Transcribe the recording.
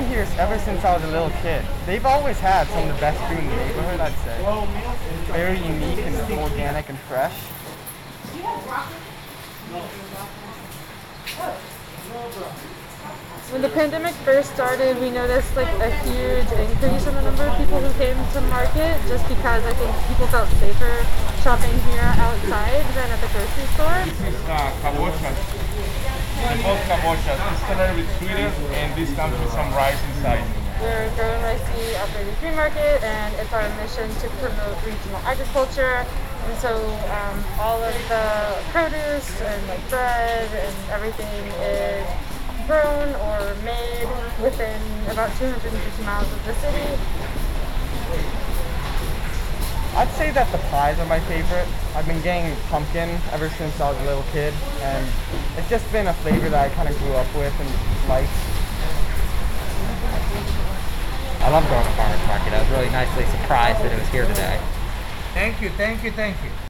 here ever since I was a little kid. They've always had some of the best food in the neighborhood, I'd say. Very unique and organic and fresh. When the pandemic first started, we noticed like a huge increase in the number of people who came to market just because I think people felt safer shopping here outside than at the grocery store. This is uh, kabochas. They're both kabochas. This is a little bit sweeter, and this comes with some rice inside. We're growing rice at Brady Free Market, and it's our mission to promote regional agriculture. And so um, all of the produce and like bread and everything is grown or made within about 250 miles of the city. Say that the pies are my favorite. I've been getting pumpkin ever since I was a little kid, and it's just been a flavor that I kind of grew up with and liked. I love going to farmers market. I was really nicely surprised that it was here today. Thank you, thank you, thank you.